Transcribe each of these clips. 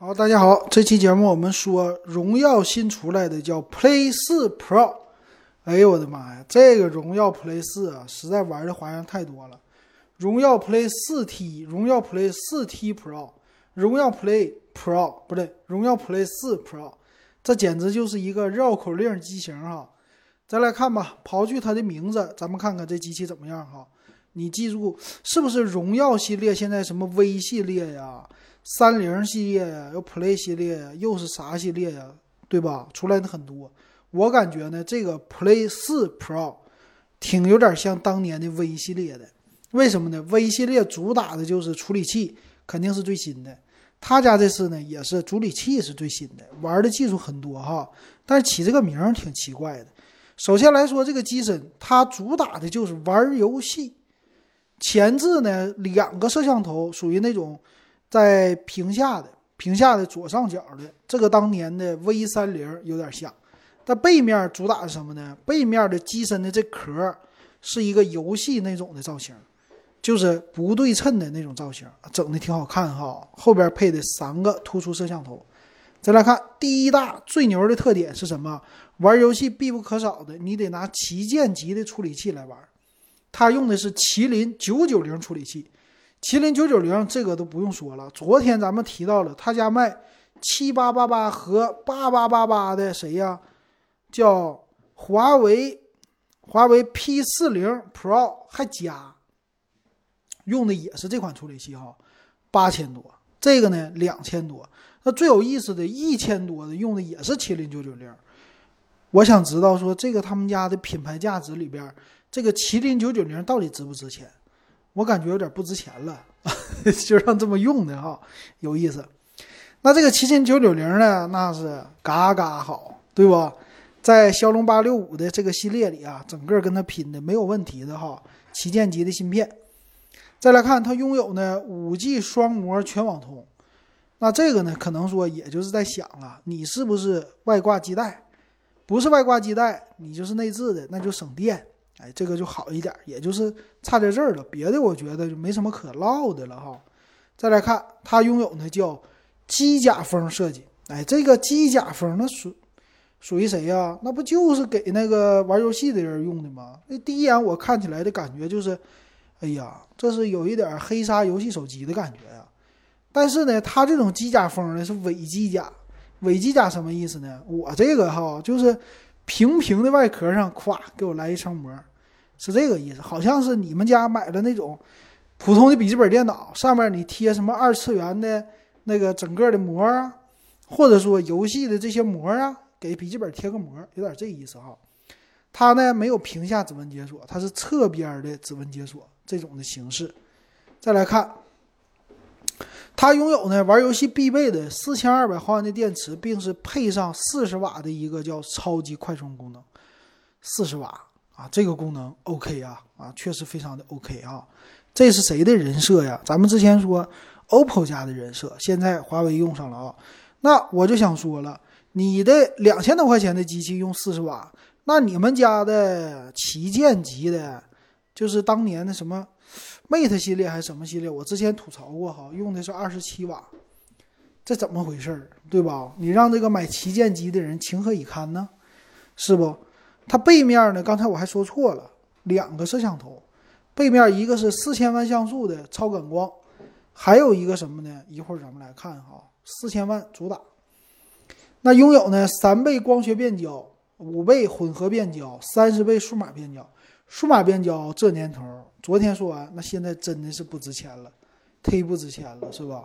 好，大家好，这期节目我们说荣耀新出来的叫 Play 四 Pro。哎呦我的妈呀，这个荣耀 Play 四啊，实在玩的花样太多了。荣耀 Play 四 T、荣耀 Play 四 T Pro、荣耀 Play Pro 不对，荣耀 Play 四 Pro，这简直就是一个绕口令机型哈。再来看吧，刨去它的名字，咱们看看这机器怎么样哈。你记住，是不是荣耀系列？现在什么 V 系列呀？三零系列呀，又 Play 系列呀，又是啥系列呀？对吧？出来的很多。我感觉呢，这个 Play 四 Pro 挺有点像当年的 V 系列的。为什么呢？V 系列主打的就是处理器，肯定是最新的。他家这次呢，也是处理器是最新的，玩的技术很多哈。但是起这个名儿挺奇怪的。首先来说，这个机身它主打的就是玩游戏。前置呢，两个摄像头，属于那种。在屏下的屏下的左上角的这个当年的 V 三零有点像，但背面主打是什么呢？背面的机身的这壳是一个游戏那种的造型，就是不对称的那种造型，整的挺好看哈。后边配的三个突出摄像头。再来看第一大最牛的特点是什么？玩游戏必不可少的，你得拿旗舰级的处理器来玩，它用的是麒麟九九零处理器。麒麟九九零这个都不用说了，昨天咱们提到了他家卖七八八八和八八八八的谁呀？叫华为华为 P 四零 Pro 还加，用的也是这款处理器哈，八千多，这个呢两千多。那最有意思的一千多的用的也是麒麟九九零。我想知道说这个他们家的品牌价值里边，这个麒麟九九零到底值不值钱？我感觉有点不值钱了，就让这么用的哈，有意思。那这个麒麟九九零呢，那是嘎嘎好，对不？在骁龙八六五的这个系列里啊，整个跟它拼的没有问题的哈，旗舰级的芯片。再来看它拥有呢五 G 双模全网通，那这个呢，可能说也就是在想了，你是不是外挂基带？不是外挂基带，你就是内置的，那就省电。哎，这个就好一点，也就是差在这儿了。别的我觉得就没什么可唠的了哈。再来看，它拥有呢叫机甲风设计。哎，这个机甲风那属属于谁呀？那不就是给那个玩游戏的人用的吗？那第一眼我看起来的感觉就是，哎呀，这是有一点黑鲨游戏手机的感觉呀。但是呢，它这种机甲风呢是伪机甲。伪机甲什么意思呢？我这个哈就是平平的外壳上，咵给我来一层膜。是这个意思，好像是你们家买的那种普通的笔记本电脑，上面你贴什么二次元的那个整个的膜啊，或者说游戏的这些膜啊，给笔记本贴个膜，有点这意思哈。它呢没有屏下指纹解锁，它是侧边的指纹解锁这种的形式。再来看，它拥有呢玩游戏必备的四千二百毫安的电池，并是配上四十瓦的一个叫超级快充功能，四十瓦。啊，这个功能 OK 啊，啊，确实非常的 OK 啊。这是谁的人设呀？咱们之前说 OPPO 家的人设，现在华为用上了啊。那我就想说了，你的两千多块钱的机器用四十瓦，那你们家的旗舰级的，就是当年的什么 Mate 系列还是什么系列？我之前吐槽过哈，用的是二十七瓦，这怎么回事儿？对吧？你让这个买旗舰机的人情何以堪呢？是不？它背面呢？刚才我还说错了，两个摄像头，背面一个是四千万像素的超感光，还有一个什么呢？一会儿咱们来看哈，四千万主打。那拥有呢三倍光学变焦，五倍混合变焦，三十倍数码变焦。数码变焦这年头，昨天说完，那现在真的是不值钱了，忒不值钱了，是吧？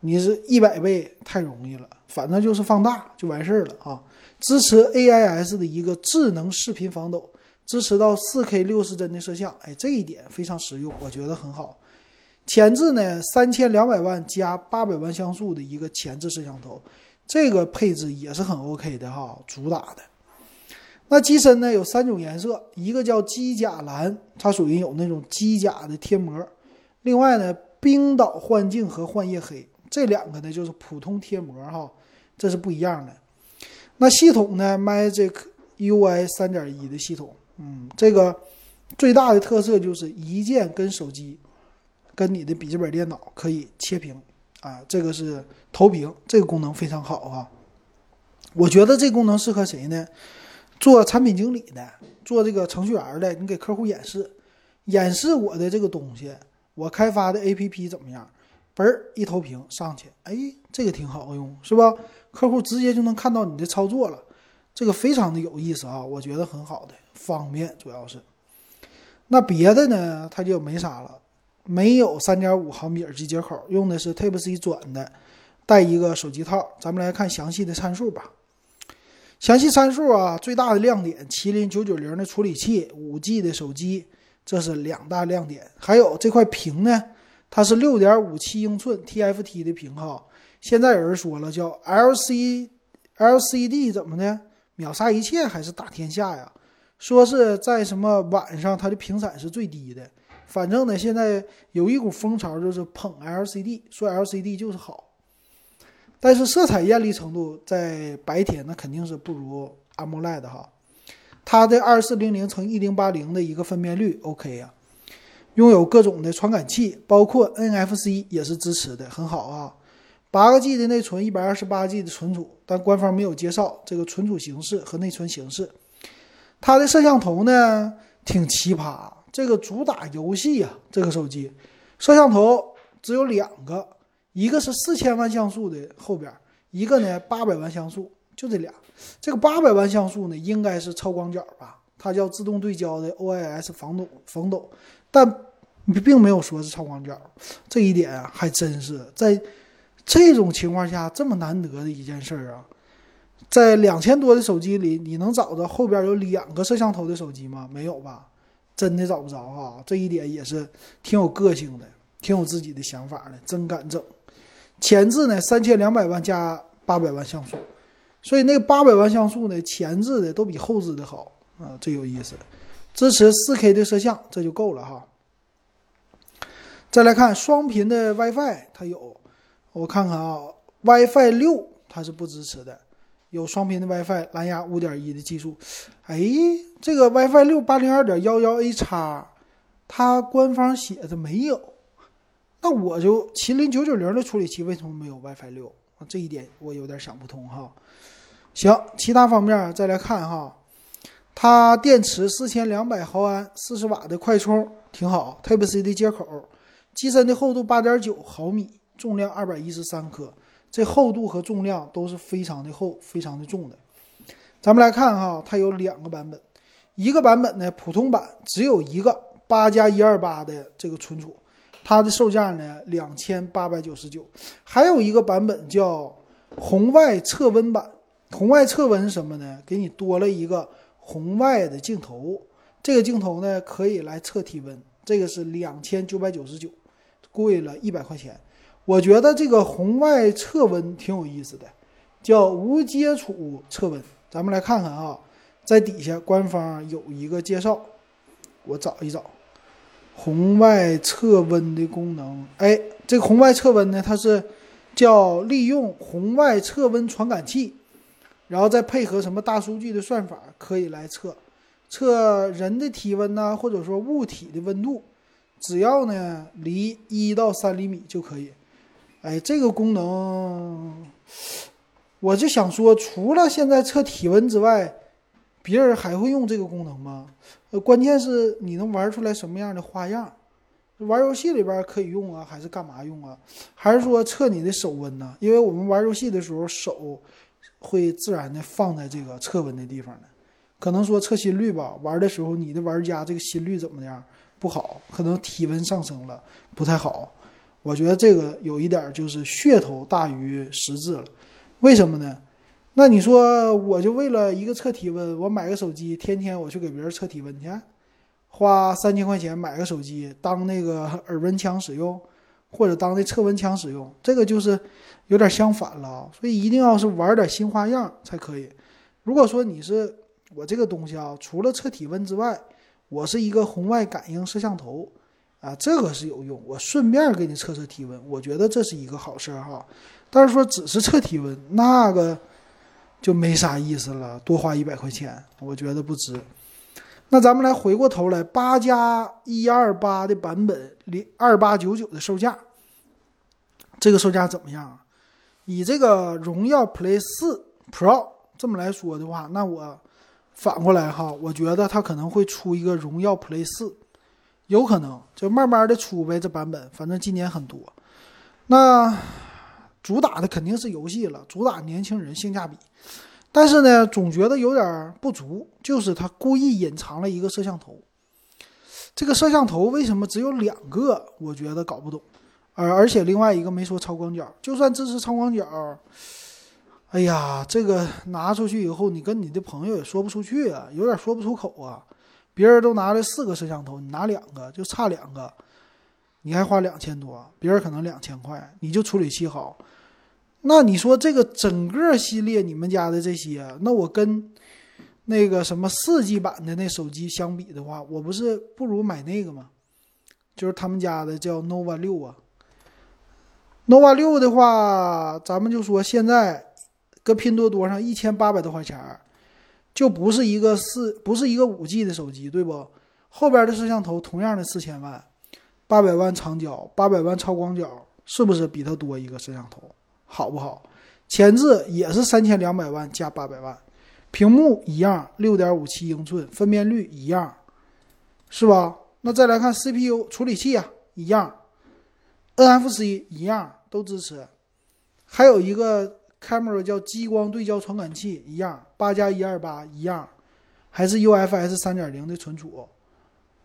你是一百倍太容易了，反正就是放大就完事儿了啊。支持 AIS 的一个智能视频防抖，支持到 4K 六十帧的摄像，哎，这一点非常实用，我觉得很好。前置呢，三千两百万加八百万像素的一个前置摄像头，这个配置也是很 OK 的哈，主打的。那机身呢有三种颜色，一个叫机甲蓝，它属于有那种机甲的贴膜；另外呢，冰岛幻境和幻夜黑这两个呢就是普通贴膜哈，这是不一样的。那系统呢？Magic UI 三点一的系统，嗯，这个最大的特色就是一键跟手机、跟你的笔记本电脑可以切屏，啊，这个是投屏，这个功能非常好啊。我觉得这功能适合谁呢？做产品经理的，做这个程序员的，你给客户演示，演示我的这个东西，我开发的 APP 怎么样？嘣儿一投屏上去，哎，这个挺好用，是吧？客户直接就能看到你的操作了，这个非常的有意思啊，我觉得很好的，方便主要是。那别的呢，它就没啥了，没有三点五毫米耳机接口，用的是 Type C 转的，带一个手机套。咱们来看详细的参数吧。详细参数啊，最大的亮点，麒麟九九零的处理器，五 G 的手机，这是两大亮点。还有这块屏呢，它是六点五七英寸 TFT 的屏哈。现在有人说了，叫 LC LCD 怎么的，秒杀一切还是打天下呀？说是在什么晚上它的屏闪是最低的。反正呢，现在有一股风潮就是捧 LCD，说 LCD 就是好。但是色彩艳丽程度在白天那肯定是不如 AMOLED 哈，它的二四零零乘一零八零的一个分辨率 OK 啊，拥有各种的传感器，包括 NFC 也是支持的，很好啊。八个 G 的内存，一百二十八 G 的存储，但官方没有介绍这个存储形式和内存形式。它的摄像头呢挺奇葩，这个主打游戏呀，这个手机摄像头只有两个。一个是四千万像素的后边，一个呢八百万像素，就这俩。这个八百万像素呢，应该是超广角吧？它叫自动对焦的 OIS 防抖防抖，但并没有说是超广角。这一点还真是在这种情况下这么难得的一件事儿啊！在两千多的手机里，你能找着后边有两个摄像头的手机吗？没有吧？真的找不着哈。这一点也是挺有个性的，挺有自己的想法的，真敢整。前置呢，三千两百万加八百万像素，所以那个八百万像素呢，前置的都比后置的好啊，这有意思。支持四 K 的摄像，这就够了哈。再来看双频的 WiFi，它有，我看看啊，WiFi 六它是不支持的，有双频的 WiFi 蓝牙五点一的技术。哎，这个 WiFi 六八零二点幺幺 A 叉，它官方写的没有。那我就麒麟九九零的处理器为什么没有 WiFi 六啊？这一点我有点想不通哈。行，其他方面再来看哈，它电池四千两百毫安，四十瓦的快充挺好，Type C 的接口，机身的厚度八点九毫米，重量二百一十三克，这厚度和重量都是非常的厚、非常的重的。咱们来看哈，它有两个版本，一个版本呢普通版只有一个八加一二八的这个存储。它的售价呢，两千八百九十九。还有一个版本叫红外测温版。红外测温是什么呢？给你多了一个红外的镜头。这个镜头呢，可以来测体温。这个是两千九百九十九，贵了一百块钱。我觉得这个红外测温挺有意思的，叫无接触测温。咱们来看看啊，在底下官方有一个介绍，我找一找。红外测温的功能，哎，这个红外测温呢，它是叫利用红外测温传感器，然后再配合什么大数据的算法，可以来测测人的体温呐，或者说物体的温度，只要呢离一到三厘米就可以。哎，这个功能，我就想说，除了现在测体温之外，别人还会用这个功能吗？呃，关键是你能玩出来什么样的花样？玩游戏里边可以用啊，还是干嘛用啊？还是说测你的手温呢？因为我们玩游戏的时候手会自然的放在这个测温的地方呢。可能说测心率吧，玩的时候你的玩家这个心率怎么样不好？可能体温上升了不太好。我觉得这个有一点就是噱头大于实质了。为什么呢？那你说，我就为了一个测体温，我买个手机，天天我去给别人测体温去，花三千块钱买个手机当那个耳温枪使用，或者当那测温枪使用，这个就是有点相反了。所以一定要是玩点新花样才可以。如果说你是我这个东西啊，除了测体温之外，我是一个红外感应摄像头啊，这个是有用，我顺便给你测测体温，我觉得这是一个好事儿哈。但是说只是测体温，那个。就没啥意思了，多花一百块钱，我觉得不值。那咱们来回过头来，八加一二八的版本，零二八九九的售价，这个售价怎么样？以这个荣耀 Play 四 Pro 这么来说的话，那我反过来哈，我觉得它可能会出一个荣耀 Play 四，有可能就慢慢的出呗，这版本反正今年很多。那主打的肯定是游戏了，主打年轻人性价比。但是呢，总觉得有点不足，就是它故意隐藏了一个摄像头。这个摄像头为什么只有两个？我觉得搞不懂。而而且另外一个没说超广角，就算支持超广角，哎呀，这个拿出去以后，你跟你的朋友也说不出去啊，有点说不出口啊。别人都拿了四个摄像头，你拿两个，就差两个，你还花两千多，别人可能两千块，你就处理器好。那你说这个整个系列你们家的这些，那我跟那个什么四 G 版的那手机相比的话，我不是不如买那个吗？就是他们家的叫 nova 六啊。nova 六的话，咱们就说现在搁拼多多上一千八百多块钱，就不是一个四，不是一个五 G 的手机，对不？后边的摄像头同样的四千万，八百万长焦，八百万超广角，是不是比它多一个摄像头？好不好？前置也是三千两百万加八百万，屏幕一样，六点五七英寸，分辨率一样，是吧？那再来看 CPU 处理器啊，一样，NFC 一样都支持，还有一个 camera 叫激光对焦传感器一样，八加一二八一样，还是 UFS 三点零的存储，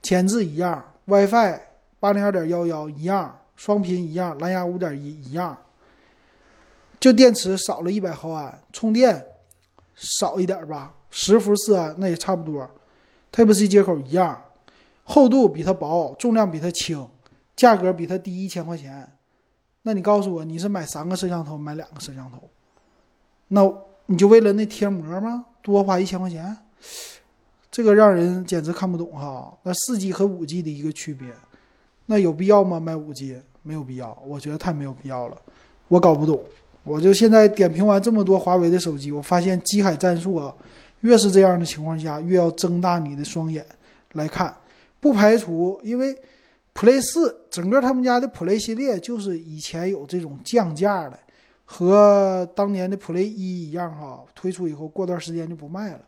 前置一样，WiFi 八零二点幺幺一样，双频一样，蓝牙五点一一样。就电池少了一百毫安，充电少一点吧，十伏四安那也差不多。Type C 接口一样，厚度比它薄，重量比它轻，价格比它低一千块钱。那你告诉我，你是买三个摄像头，买两个摄像头？那你就为了那贴膜吗？多花一千块钱？这个让人简直看不懂哈。那四 G 和五 G 的一个区别，那有必要吗？买五 G 没有必要，我觉得太没有必要了，我搞不懂。我就现在点评完这么多华为的手机，我发现机海战术啊，越是这样的情况下，越要睁大你的双眼来看。不排除因为 Play 四整个他们家的 Play 系列就是以前有这种降价的，和当年的 Play 一一样哈，推出以后过段时间就不卖了。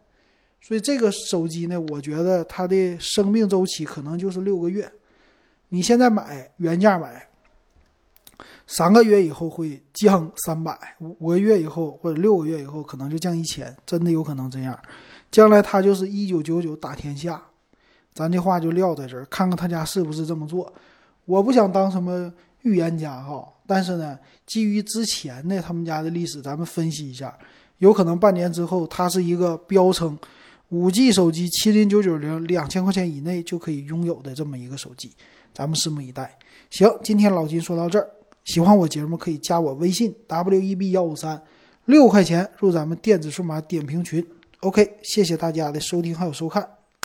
所以这个手机呢，我觉得它的生命周期可能就是六个月。你现在买原价买。三个月以后会降三百，五个月以后或者六个月以后可能就降一千，真的有可能这样。将来他就是一九九九打天下，咱这话就撂在这儿，看看他家是不是这么做。我不想当什么预言家哈，但是呢，基于之前的他们家的历史，咱们分析一下，有可能半年之后，它是一个标称五 G 手机麒麟九九零两千块钱以内就可以拥有的这么一个手机，咱们拭目以待。行，今天老金说到这儿。喜欢我节目可以加我微信 w e b 幺五三，六块钱入咱们电子数码点评群。OK，谢谢大家的收听还有收看。